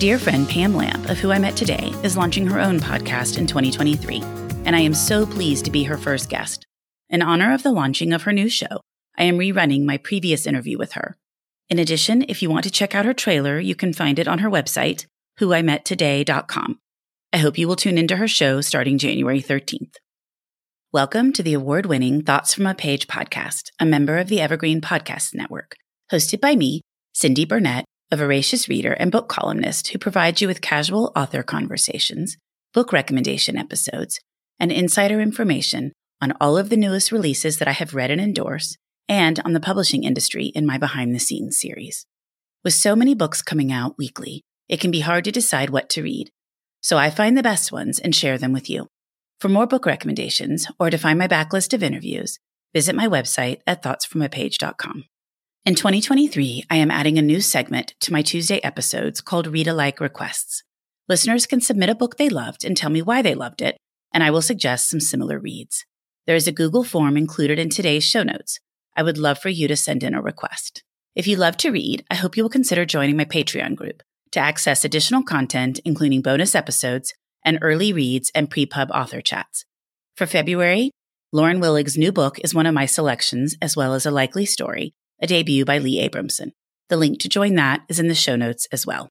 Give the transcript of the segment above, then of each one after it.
Dear friend Pam Lamp, of who I met today, is launching her own podcast in 2023, and I am so pleased to be her first guest. In honor of the launching of her new show, I am rerunning my previous interview with her. In addition, if you want to check out her trailer, you can find it on her website, whoimettoday.com. I hope you will tune into her show starting January 13th. Welcome to the award winning Thoughts from a Page podcast, a member of the Evergreen Podcast Network, hosted by me, Cindy Burnett, a voracious reader and book columnist who provides you with casual author conversations, book recommendation episodes, and insider information on all of the newest releases that I have read and endorse, and on the publishing industry in my behind the scenes series. With so many books coming out weekly, it can be hard to decide what to read. So I find the best ones and share them with you. For more book recommendations or to find my backlist of interviews, visit my website at thoughtsfromapage.com. In 2023, I am adding a new segment to my Tuesday episodes called Read Alike Requests. Listeners can submit a book they loved and tell me why they loved it, and I will suggest some similar reads. There is a Google form included in today's show notes. I would love for you to send in a request. If you love to read, I hope you will consider joining my Patreon group to access additional content, including bonus episodes and early reads and pre-pub author chats. For February, Lauren Willig's new book is one of my selections, as well as a likely story a debut by Leigh Abramson. The link to join that is in the show notes as well.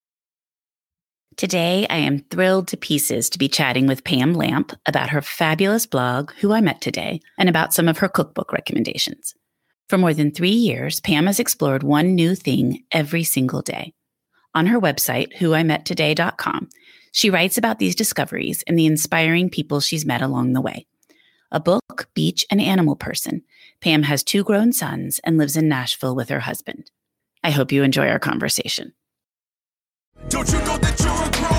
Today, I am thrilled to pieces to be chatting with Pam Lamp about her fabulous blog, Who I Met Today, and about some of her cookbook recommendations. For more than three years, Pam has explored one new thing every single day. On her website, whoimettoday.com, she writes about these discoveries and the inspiring people she's met along the way. A book, beach, and animal person, Pam has two grown sons and lives in Nashville with her husband. I hope you enjoy our conversation. Don't you know that you're a grown?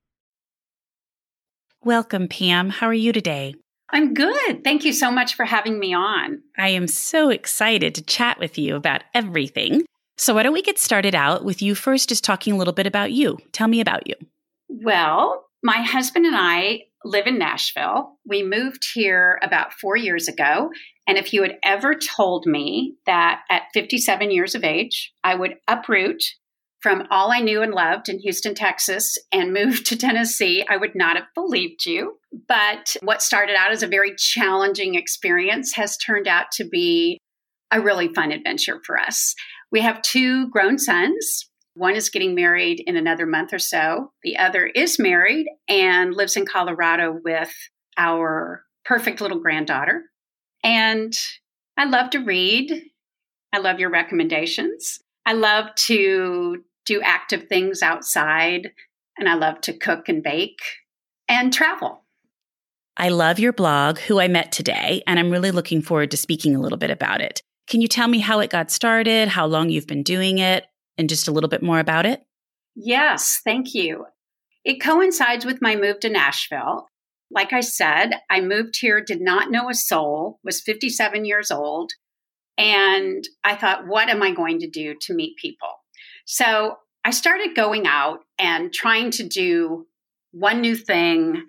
Welcome, Pam. How are you today? I'm good. Thank you so much for having me on. I am so excited to chat with you about everything. So, why don't we get started out with you first, just talking a little bit about you? Tell me about you. Well, my husband and I live in Nashville. We moved here about four years ago. And if you had ever told me that at 57 years of age, I would uproot from all I knew and loved in Houston, Texas, and moved to Tennessee, I would not have believed you. But what started out as a very challenging experience has turned out to be a really fun adventure for us. We have two grown sons. One is getting married in another month or so. The other is married and lives in Colorado with our perfect little granddaughter. And I love to read. I love your recommendations. I love to do active things outside. And I love to cook and bake and travel. I love your blog, Who I Met Today, and I'm really looking forward to speaking a little bit about it. Can you tell me how it got started, how long you've been doing it, and just a little bit more about it? Yes, thank you. It coincides with my move to Nashville. Like I said, I moved here, did not know a soul, was 57 years old, and I thought, what am I going to do to meet people? So I started going out and trying to do one new thing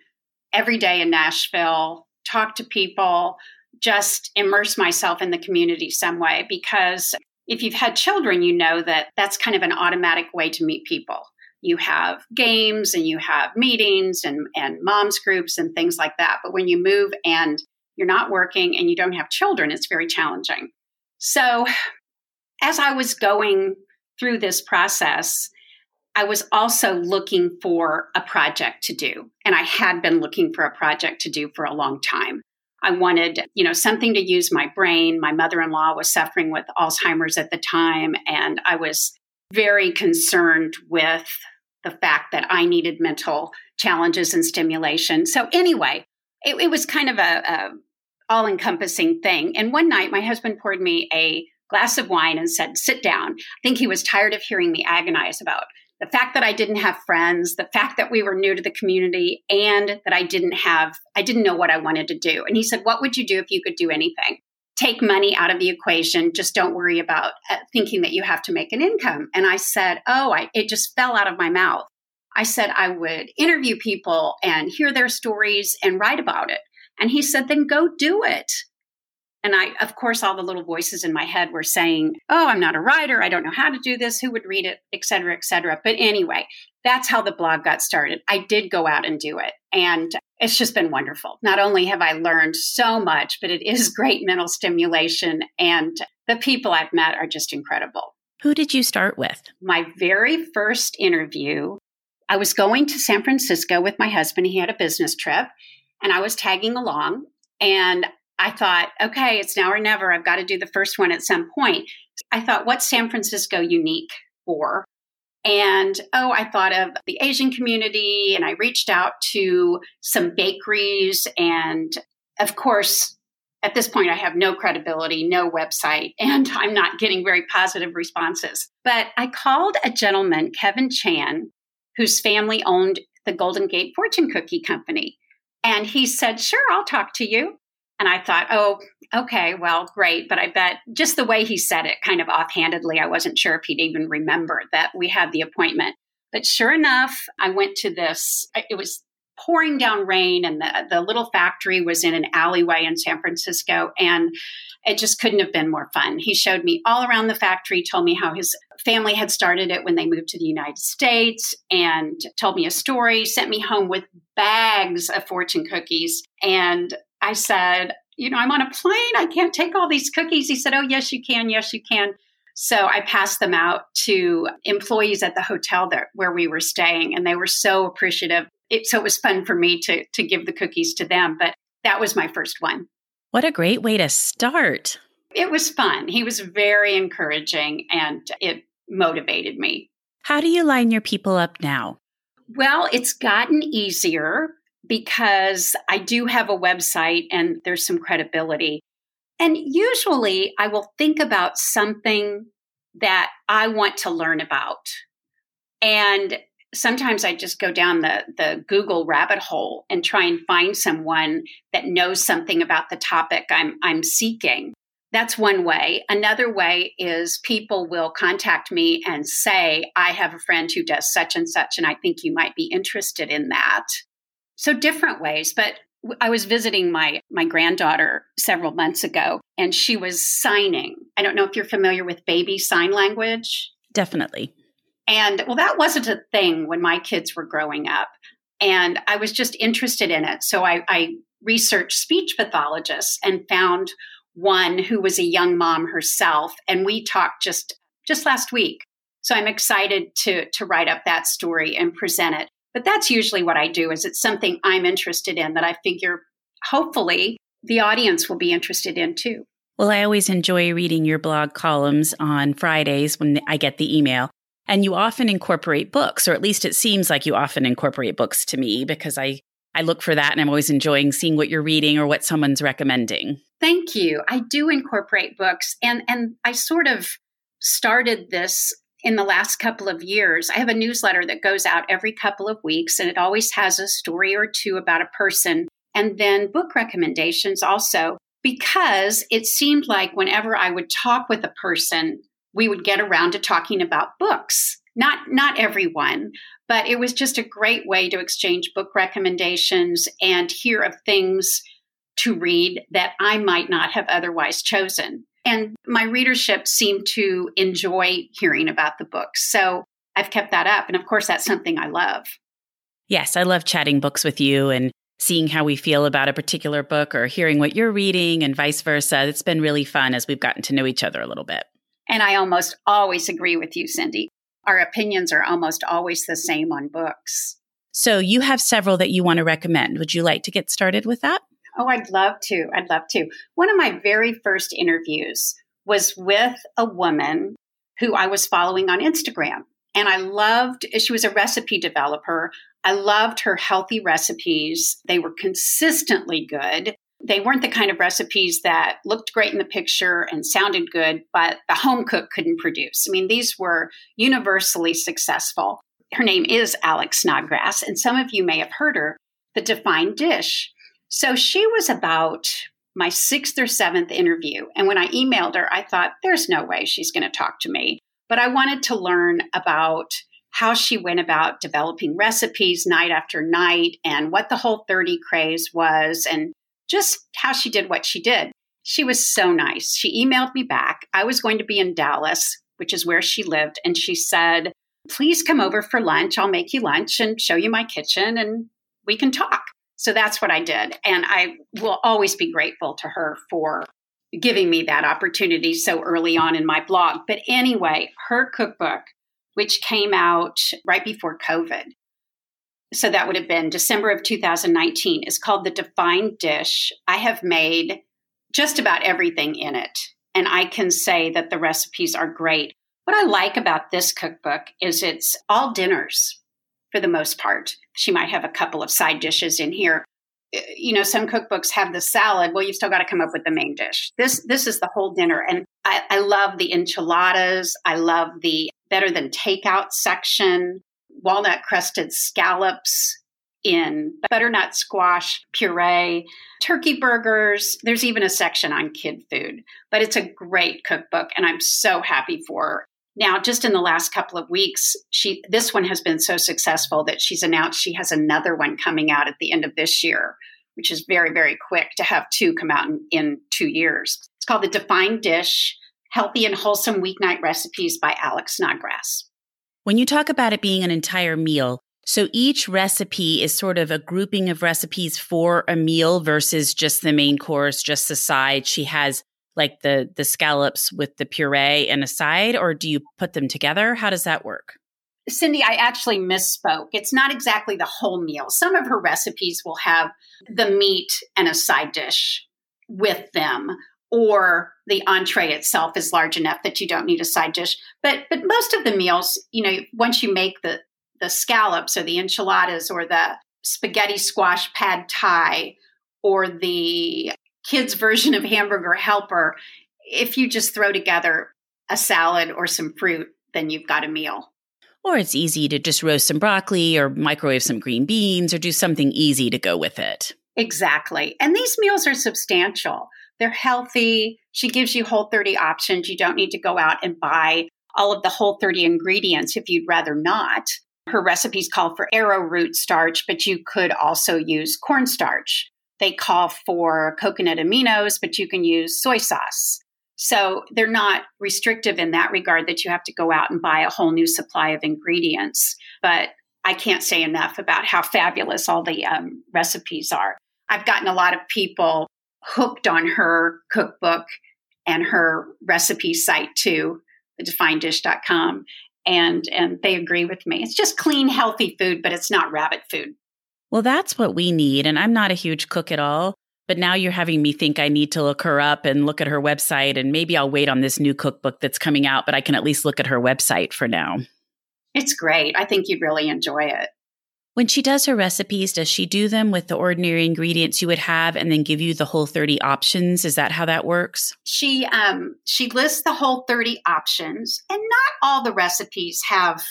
every day in Nashville, talk to people, just immerse myself in the community some way because if you've had children, you know that that's kind of an automatic way to meet people. You have games and you have meetings and, and moms groups and things like that. But when you move and you're not working and you don't have children, it's very challenging. So, as I was going through this process, I was also looking for a project to do. And I had been looking for a project to do for a long time. I wanted, you know, something to use my brain. My mother-in-law was suffering with Alzheimer's at the time and I was very concerned with the fact that I needed mental challenges and stimulation. So anyway, it, it was kind of a, a all-encompassing thing. And one night my husband poured me a glass of wine and said, "Sit down." I think he was tired of hearing me agonize about the fact that I didn't have friends, the fact that we were new to the community, and that I didn't have, I didn't know what I wanted to do. And he said, What would you do if you could do anything? Take money out of the equation. Just don't worry about uh, thinking that you have to make an income. And I said, Oh, I, it just fell out of my mouth. I said I would interview people and hear their stories and write about it. And he said, Then go do it. And I, of course, all the little voices in my head were saying, Oh, I'm not a writer. I don't know how to do this. Who would read it, et cetera, et cetera. But anyway, that's how the blog got started. I did go out and do it. And it's just been wonderful. Not only have I learned so much, but it is great mental stimulation. And the people I've met are just incredible. Who did you start with? My very first interview, I was going to San Francisco with my husband. He had a business trip and I was tagging along. And I thought, okay, it's now or never. I've got to do the first one at some point. I thought, what's San Francisco unique for? And oh, I thought of the Asian community and I reached out to some bakeries. And of course, at this point, I have no credibility, no website, and I'm not getting very positive responses. But I called a gentleman, Kevin Chan, whose family owned the Golden Gate Fortune Cookie Company. And he said, Sure, I'll talk to you. And I thought, oh, okay, well, great. But I bet just the way he said it, kind of offhandedly, I wasn't sure if he'd even remember that we had the appointment. But sure enough, I went to this, it was pouring down rain, and the, the little factory was in an alleyway in San Francisco. And it just couldn't have been more fun. He showed me all around the factory, told me how his family had started it when they moved to the United States, and told me a story, sent me home with bags of fortune cookies. And I said, you know, I'm on a plane. I can't take all these cookies. He said, oh, yes, you can. Yes, you can. So I passed them out to employees at the hotel there where we were staying, and they were so appreciative. It, so it was fun for me to to give the cookies to them. But that was my first one. What a great way to start. It was fun. He was very encouraging, and it motivated me. How do you line your people up now? Well, it's gotten easier because I do have a website and there's some credibility. And usually I will think about something that I want to learn about. And sometimes I just go down the, the Google rabbit hole and try and find someone that knows something about the topic I'm, I'm seeking. That's one way. Another way is people will contact me and say, I have a friend who does such and such, and I think you might be interested in that. So different ways, but I was visiting my my granddaughter several months ago and she was signing. I don't know if you're familiar with baby sign language. Definitely. And well that wasn't a thing when my kids were growing up and I was just interested in it. So I, I researched speech pathologists and found one who was a young mom herself and we talked just just last week. So I'm excited to to write up that story and present it. But that's usually what I do is it's something I'm interested in that I figure hopefully the audience will be interested in too. Well, I always enjoy reading your blog columns on Fridays when I get the email. And you often incorporate books, or at least it seems like you often incorporate books to me because I, I look for that and I'm always enjoying seeing what you're reading or what someone's recommending. Thank you. I do incorporate books and and I sort of started this in the last couple of years. I have a newsletter that goes out every couple of weeks, and it always has a story or two about a person, and then book recommendations also, because it seemed like whenever I would talk with a person, we would get around to talking about books. Not not everyone, but it was just a great way to exchange book recommendations and hear of things to read that I might not have otherwise chosen. And my readership seemed to enjoy hearing about the books. So I've kept that up. And of course, that's something I love. Yes, I love chatting books with you and seeing how we feel about a particular book or hearing what you're reading and vice versa. It's been really fun as we've gotten to know each other a little bit. And I almost always agree with you, Cindy. Our opinions are almost always the same on books. So you have several that you want to recommend. Would you like to get started with that? Oh, I'd love to. I'd love to. One of my very first interviews was with a woman who I was following on Instagram. And I loved, she was a recipe developer. I loved her healthy recipes. They were consistently good. They weren't the kind of recipes that looked great in the picture and sounded good, but the home cook couldn't produce. I mean, these were universally successful. Her name is Alex Snodgrass, and some of you may have heard her, The Defined Dish. So she was about my sixth or seventh interview. And when I emailed her, I thought, there's no way she's going to talk to me. But I wanted to learn about how she went about developing recipes night after night and what the whole 30 craze was and just how she did what she did. She was so nice. She emailed me back. I was going to be in Dallas, which is where she lived. And she said, Please come over for lunch. I'll make you lunch and show you my kitchen and we can talk. So that's what I did. And I will always be grateful to her for giving me that opportunity so early on in my blog. But anyway, her cookbook which came out right before COVID. So that would have been December of 2019, is called The Defined Dish. I have made just about everything in it. And I can say that the recipes are great. What I like about this cookbook is it's all dinners for the most part. She might have a couple of side dishes in here. Uh, you know, some cookbooks have the salad. Well, you've still got to come up with the main dish. This this is the whole dinner. And I, I love the enchiladas. I love the better than takeout section, walnut crusted scallops in butternut squash puree, turkey burgers. There's even a section on kid food, but it's a great cookbook and I'm so happy for. Now, just in the last couple of weeks, she this one has been so successful that she's announced she has another one coming out at the end of this year, which is very, very quick to have two come out in, in two years. It's called The Defined Dish Healthy and Wholesome Weeknight Recipes by Alex Snodgrass. When you talk about it being an entire meal, so each recipe is sort of a grouping of recipes for a meal versus just the main course, just the side. She has like the the scallops with the puree and a side, or do you put them together? How does that work? Cindy, I actually misspoke. It's not exactly the whole meal. Some of her recipes will have the meat and a side dish with them, or the entree itself is large enough that you don't need a side dish. But but most of the meals, you know, once you make the the scallops or the enchiladas or the spaghetti squash pad thai or the kids version of hamburger helper, if you just throw together a salad or some fruit, then you've got a meal. Or it's easy to just roast some broccoli or microwave some green beans or do something easy to go with it. Exactly. And these meals are substantial. They're healthy. She gives you whole 30 options. You don't need to go out and buy all of the whole 30 ingredients if you'd rather not. Her recipes call for arrowroot starch, but you could also use cornstarch. They call for coconut aminos, but you can use soy sauce. So they're not restrictive in that regard that you have to go out and buy a whole new supply of ingredients. But I can't say enough about how fabulous all the um, recipes are. I've gotten a lot of people hooked on her cookbook and her recipe site too, the defineddish.com. And and they agree with me. It's just clean, healthy food, but it's not rabbit food. Well, that's what we need. And I'm not a huge cook at all. But now you're having me think I need to look her up and look at her website. And maybe I'll wait on this new cookbook that's coming out, but I can at least look at her website for now. It's great. I think you'd really enjoy it. When she does her recipes, does she do them with the ordinary ingredients you would have and then give you the whole 30 options? Is that how that works? She um she lists the whole 30 options and not all the recipes have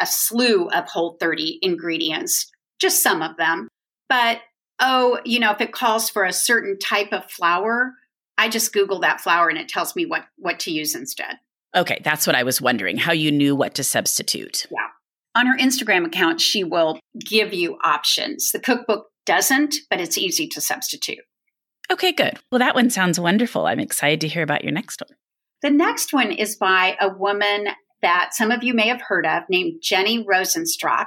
a slew of whole 30 ingredients, just some of them. But oh, you know, if it calls for a certain type of flour, I just google that flour and it tells me what what to use instead. Okay, that's what I was wondering how you knew what to substitute. Yeah. On her Instagram account, she will give you options. The cookbook doesn't, but it's easy to substitute. Okay, good. Well, that one sounds wonderful. I'm excited to hear about your next one. The next one is by a woman that some of you may have heard of named Jenny Rosenstrach.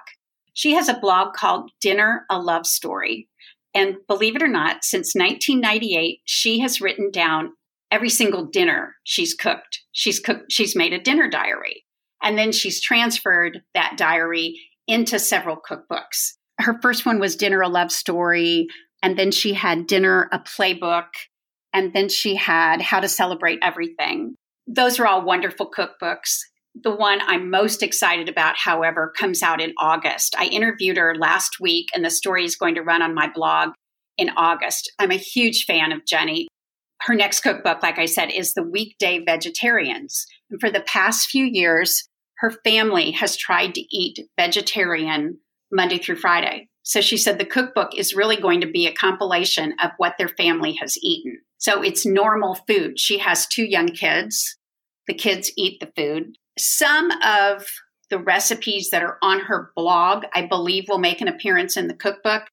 She has a blog called Dinner a Love Story. And believe it or not, since 1998, she has written down every single dinner she's cooked. She's cooked, she's made a dinner diary. And then she's transferred that diary into several cookbooks. Her first one was Dinner a Love Story. And then she had Dinner a Playbook. And then she had How to Celebrate Everything. Those are all wonderful cookbooks. The one I'm most excited about, however, comes out in August. I interviewed her last week, and the story is going to run on my blog in August. I'm a huge fan of Jenny. Her next cookbook, like I said, is The Weekday Vegetarians. And for the past few years, her family has tried to eat vegetarian Monday through Friday. So she said the cookbook is really going to be a compilation of what their family has eaten. So it's normal food. She has two young kids. The kids eat the food. Some of the recipes that are on her blog, I believe, will make an appearance in the cookbook.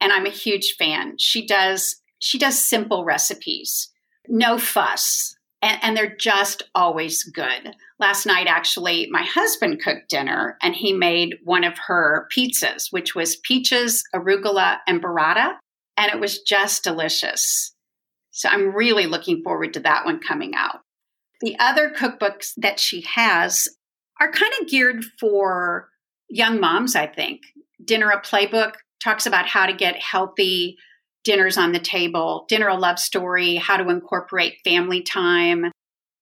And I'm a huge fan. She does she does simple recipes, no fuss, and, and they're just always good. Last night, actually, my husband cooked dinner and he made one of her pizzas, which was peaches, arugula, and burrata. And it was just delicious. So I'm really looking forward to that one coming out. The other cookbooks that she has are kind of geared for young moms, I think. Dinner a Playbook talks about how to get healthy dinners on the table, dinner a love story, how to incorporate family time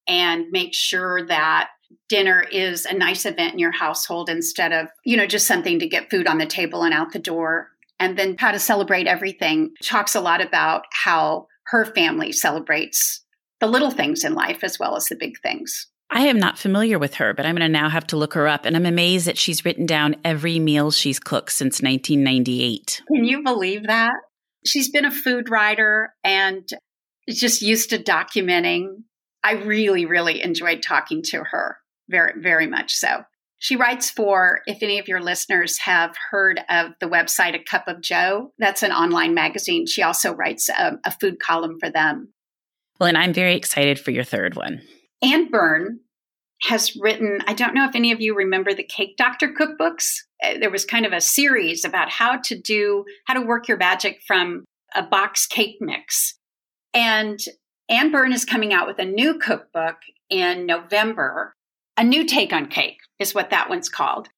and make sure that dinner is a nice event in your household instead of, you know, just something to get food on the table and out the door. And then how to celebrate everything talks a lot about how her family celebrates the little things in life as well as the big things. I am not familiar with her, but I'm going to now have to look her up. And I'm amazed that she's written down every meal she's cooked since 1998. Can you believe that? She's been a food writer and just used to documenting. I really, really enjoyed talking to her, very, very much so. She writes for, if any of your listeners have heard of the website A Cup of Jo, that's an online magazine. She also writes a, a food column for them. Well, and I'm very excited for your third one. Anne Byrn has written, I don't know if any of you remember the Cake Doctor cookbooks. Uh, there was kind of a series about how to do, how to work your magic from a box cake mix. And Anne Byrn is coming out with a new cookbook in November. A new take on cake is what that one's called.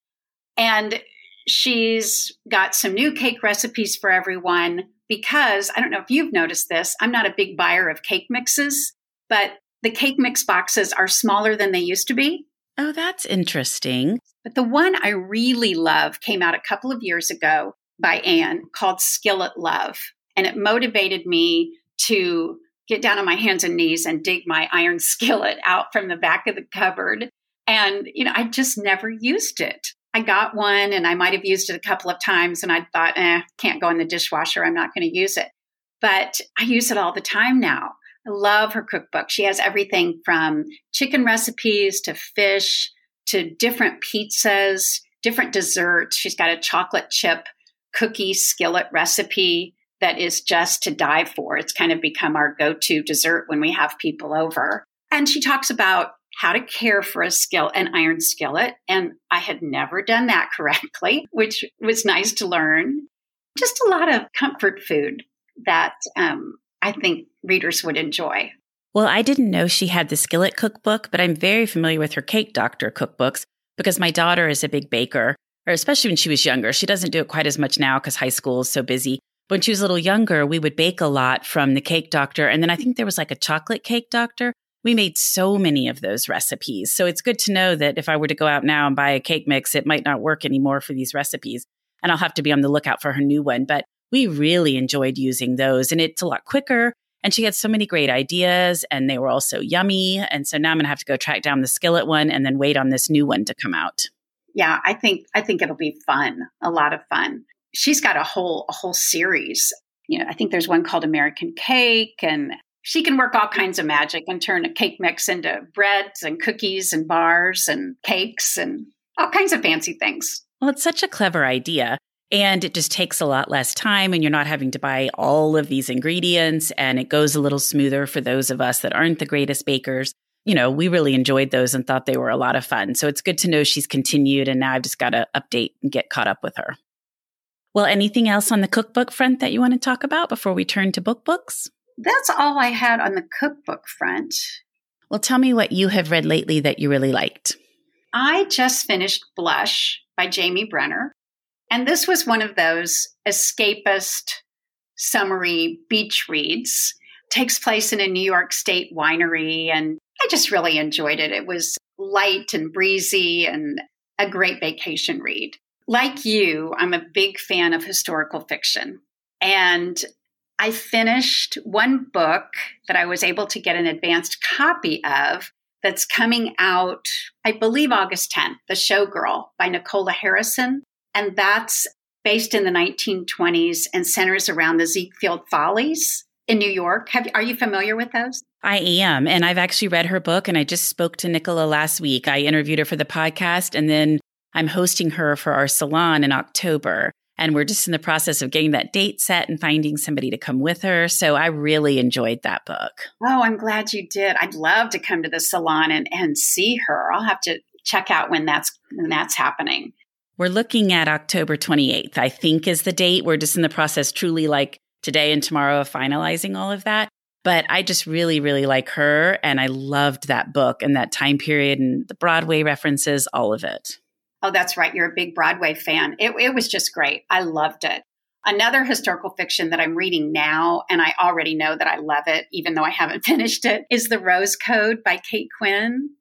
And she's got some new cake recipes for everyone because I don't know if you've noticed this. I'm not a big buyer of cake mixes, but the cake mix boxes are smaller than they used to be. Oh, that's interesting. But the one I really love came out a couple of years ago by Anne called Skillet Love. And it motivated me to get down on my hands and knees and dig my iron skillet out from the back of the cupboard. And, you know, I just never used it. I got one and I might have used it a couple of times and I thought, eh, can't go in the dishwasher. I'm not going to use it. But I use it all the time now. I love her cookbook. She has everything from chicken recipes to fish to different pizzas, different desserts. She's got a chocolate chip cookie skillet recipe that is just to die for. It's kind of become our go to dessert when we have people over. And she talks about how to care for a skill an iron skillet and i had never done that correctly which was nice to learn just a lot of comfort food that um, I think readers would enjoy. Well, I didn't know she had the Skillet cookbook, but I'm very familiar with her Cake Doctor cookbooks because my daughter is a big baker, or especially when she was younger. She doesn't do it quite as much now because high school is so busy. When she was a little younger, we would bake a lot from the Cake Doctor. And then I think there was like a chocolate cake doctor. We made so many of those recipes. So it's good to know that if I were to go out now and buy a cake mix, it might not work anymore for these recipes. And I'll have to be on the lookout for her new one. But we really enjoyed using those and it's a lot quicker. And she had so many great ideas and they were all so yummy. And so now I'm going to have to go track down the skillet one and then wait on this new one to come out. Yeah, I think I think it'll be fun, a lot of fun. She's got a whole a whole series. You know, I think there's one called American Cake and she can work all kinds of magic and turn a cake mix into breads and cookies and bars and cakes and all kinds of fancy things. Well, it's such a clever idea. And it just takes a lot less time, and you're not having to buy all of these ingredients. And it goes a little smoother for those of us that aren't the greatest bakers. You know, we really enjoyed those and thought they were a lot of fun. So it's good to know she's continued. And now I've just got to update and get caught up with her. Well, anything else on the cookbook front that you want to talk about before we turn to book books? That's all I had on the cookbook front. Well, tell me what you have read lately that you really liked. I just finished Blush by Jamie Brenner. And this was one of those escapist, summery beach reads. Takes place in a New York State winery, and I just really enjoyed it. It was light and breezy and a great vacation read. Like you, I'm a big fan of historical fiction. And I finished one book that I was able to get an advanced copy of that's coming out, I believe, August 10th, The Showgirl by Nicola Harrison. And that's based in the 1920s and centers around the Ziegfeld Follies in New York. Have, are you familiar with those? I am. And I've actually read her book and I just spoke to Nicola last week. I interviewed her for the podcast and then I'm hosting her for our salon in October. And we're just in the process of getting that date set and finding somebody to come with her. So I really enjoyed that book. Oh, I'm glad you did. I'd love to come to the salon and, and see her. I'll have to check out when that's when that's happening. We're looking at October 28th, I think is the date. We're just in the process, truly like today and tomorrow, of finalizing all of that. But I just really, really like her. And I loved that book and that time period and the Broadway references, all of it. Oh, that's right. You're a big Broadway fan. It, it was just great. I loved it. Another historical fiction that I'm reading now, and I already know that I love it, even though I haven't finished it, is The Rose Code by Kate Quinn.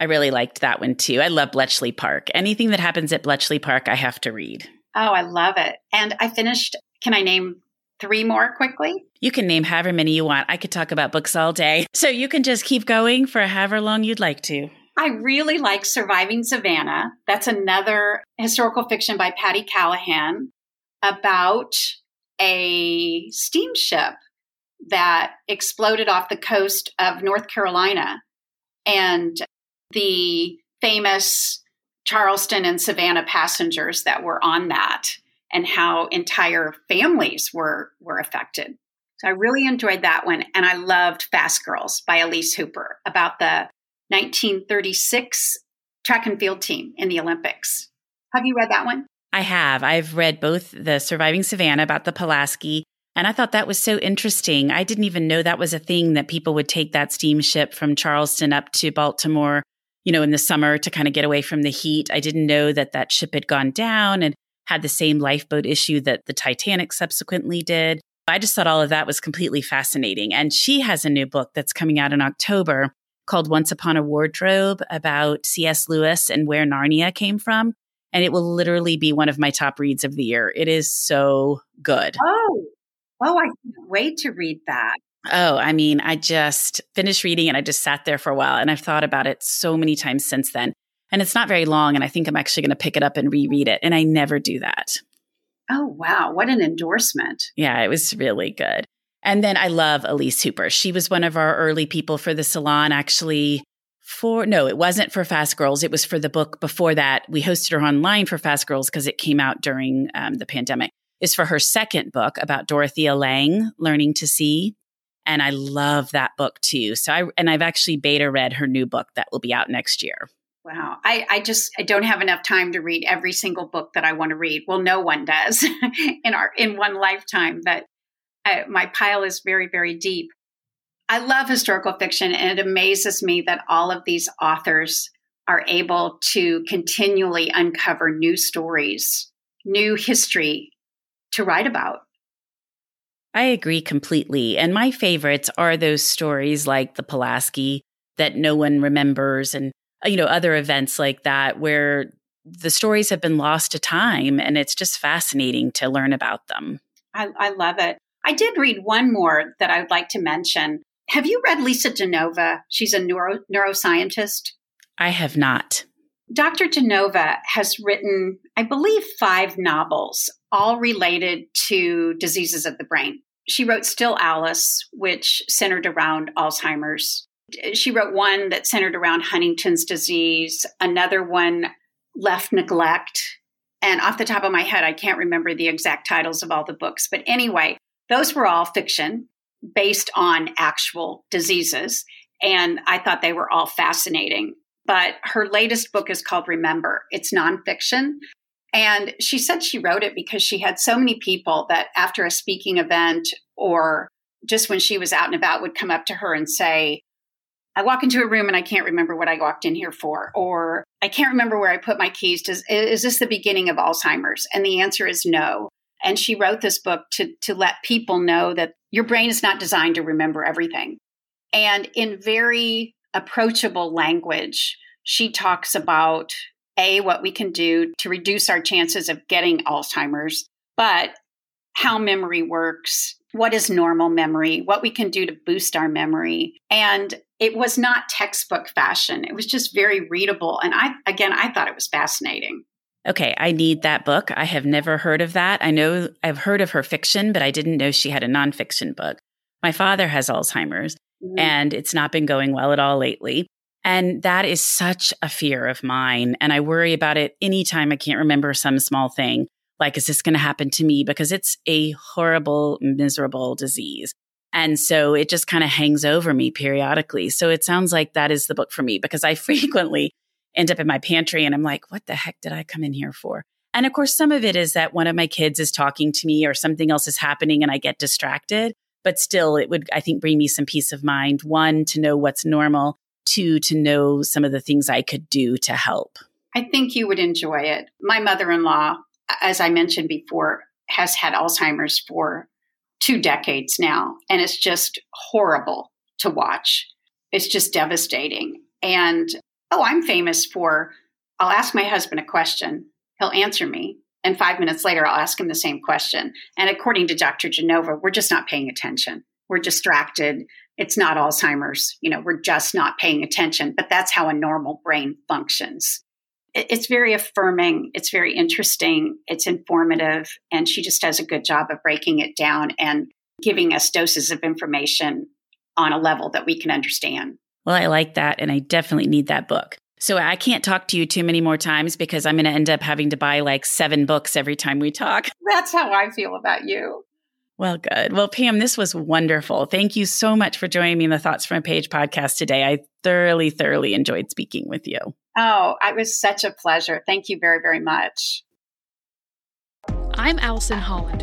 I really liked that one too. I love Bletchley Park. Anything that happens at Bletchley Park, I have to read. Oh, I love it. And I finished, can I name three more quickly? You can name however many you want. I could talk about books all day. So you can just keep going for however long you'd like to. I really like Surviving Savannah. That's another historical fiction by Patti Callahan about a steamship that exploded off the coast of North Carolina. And the famous Charleston and Savannah passengers that were on that and how entire families were were affected. So I really enjoyed that one and I loved Fast Girls by Elise Hooper about the 1936 track and field team in the Olympics. Have you read that one? I have. I've read both the Surviving Savannah about the Pulaski and I thought that was so interesting. I didn't even know that was a thing that people would take that steamship from Charleston up to Baltimore you know, in the summer to kind of get away from the heat. I didn't know that that ship had gone down and had the same lifeboat issue that the Titanic subsequently did. I just thought all of that was completely fascinating. And she has a new book that's coming out in October called Once Upon a Wardrobe about C.S. Lewis and where Narnia came from. And it will literally be one of my top reads of the year. It is so good. Oh, oh, I can't wait to read that. Oh, I mean, I just finished reading and I just sat there for a while and I've thought about it so many times since then. And it's not very long. And I think I'm actually going to pick it up and reread it. And I never do that. Oh, wow. What an endorsement. Yeah, it was really good. And then I love Elise Hooper. She was one of our early people for the salon, actually. For no, it wasn't for Fast Girls. It was for the book before that. We hosted her online for Fast Girls because it came out during um, the pandemic. Is for her second book about Dorothea Lange, Learning to See. And I love that book too. So I, and I've actually beta read her new book that will be out next year. Wow. I, I just I don't have enough time to read every single book that I want to read. Well, no one does in our in one lifetime, but I, my pile is very, very deep. I love historical fiction, and it amazes me that all of these authors are able to continually uncover new stories, new history to write about. I agree completely. And my favorites are those stories like the Pulaski that no one remembers and, uh, you know, other events like that where the stories have been lost to time and it's just fascinating to learn about them. I, I love it. I did read one more that I would like to mention. Have you read Lisa Genova? She's a neuro, neuroscientist. I have not. Dr. Genova has written, I believe, five novels, all related to diseases of the brain. she wrote Still Alice, which centered around Alzheimer's. She wrote one that centered around Huntington's disease, another one, Left Neglect. And off the top of my head, I can't remember the exact titles of all the books. But anyway, those were all fiction based on actual diseases. And I thought they were all fascinating. But her latest book is called Remember. It's nonfiction. And she said she wrote it because she had so many people that after a speaking event or just when she was out and about would come up to her and say, I walk into a room and I can't remember what I walked in here for, or I can't remember where I put my keys. Does, is this the beginning of Alzheimer's? And the answer is no. And she wrote this book to, to let people know that your brain is not designed to remember everything. And in very approachable language, she talks about a, what we can do to reduce our chances of getting Alzheimer's, but how memory works, what is normal memory, what we can do to boost our memory. And it was not textbook fashion. It was just very readable. And I, again, I thought it was fascinating. Okay, I need that book. I have never heard of that. I know I've heard of her fiction, but I didn't know she had a nonfiction book. My father has Alzheimer's, mm-hmm. and it's not been going well at all lately. And that is such a fear of mine. And I worry about it anytime I can't remember some small thing. Like, is this going to happen to me? Because it's a horrible, miserable disease. And so it just kind of hangs over me periodically. So it sounds like that is the book for me because I frequently end up in my pantry and I'm like, what the heck did I come in here for? And of course, some of it is that one of my kids is talking to me or something else is happening and I get distracted. But still, it would, I think, bring me some peace of mind. One, to know what's normal to to know some of the things I could do to help? I think you would enjoy it. My mother-in-law, as I mentioned before, has had Alzheimer's for two decades now, and it's just horrible to watch. It's just devastating. And oh, I'm famous for I'll ask my husband a question, he'll answer me, and five minutes later, I'll ask him the same question. And according to Dr. Genova, we're just not paying attention. We're distracted it's not Alzheimer's. You know, we're just not paying attention, but that's how a normal brain functions. It's very affirming. It's very interesting. It's informative. And she just does a good job of breaking it down and giving us doses of information on a level that we can understand. Well, I like that. And I definitely need that book. So I can't talk to you too many more times because I'm going to end up having to buy like seven books every time we talk. That's how I feel about you. Well, good. Well, Pam, this was wonderful. Thank you so much for joining me in the Thoughts from a Page podcast today. I thoroughly, thoroughly enjoyed speaking with you. Oh, it was such a pleasure. Thank you very, very much. I'm Allison Holland,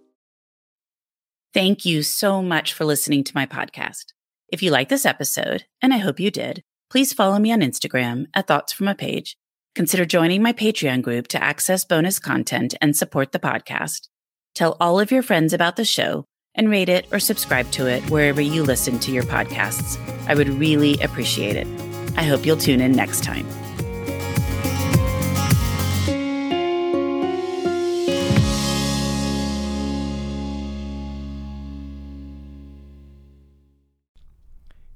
Thank you so much for listening to my podcast. If you like this episode, and I hope you did, please follow me on Instagram at Thoughts from a Page. Consider joining my Patreon group to access bonus content and support the podcast. Tell all of your friends about the show and rate it or subscribe to it wherever you listen to your podcasts. I would really appreciate it. I hope you'll tune in next time.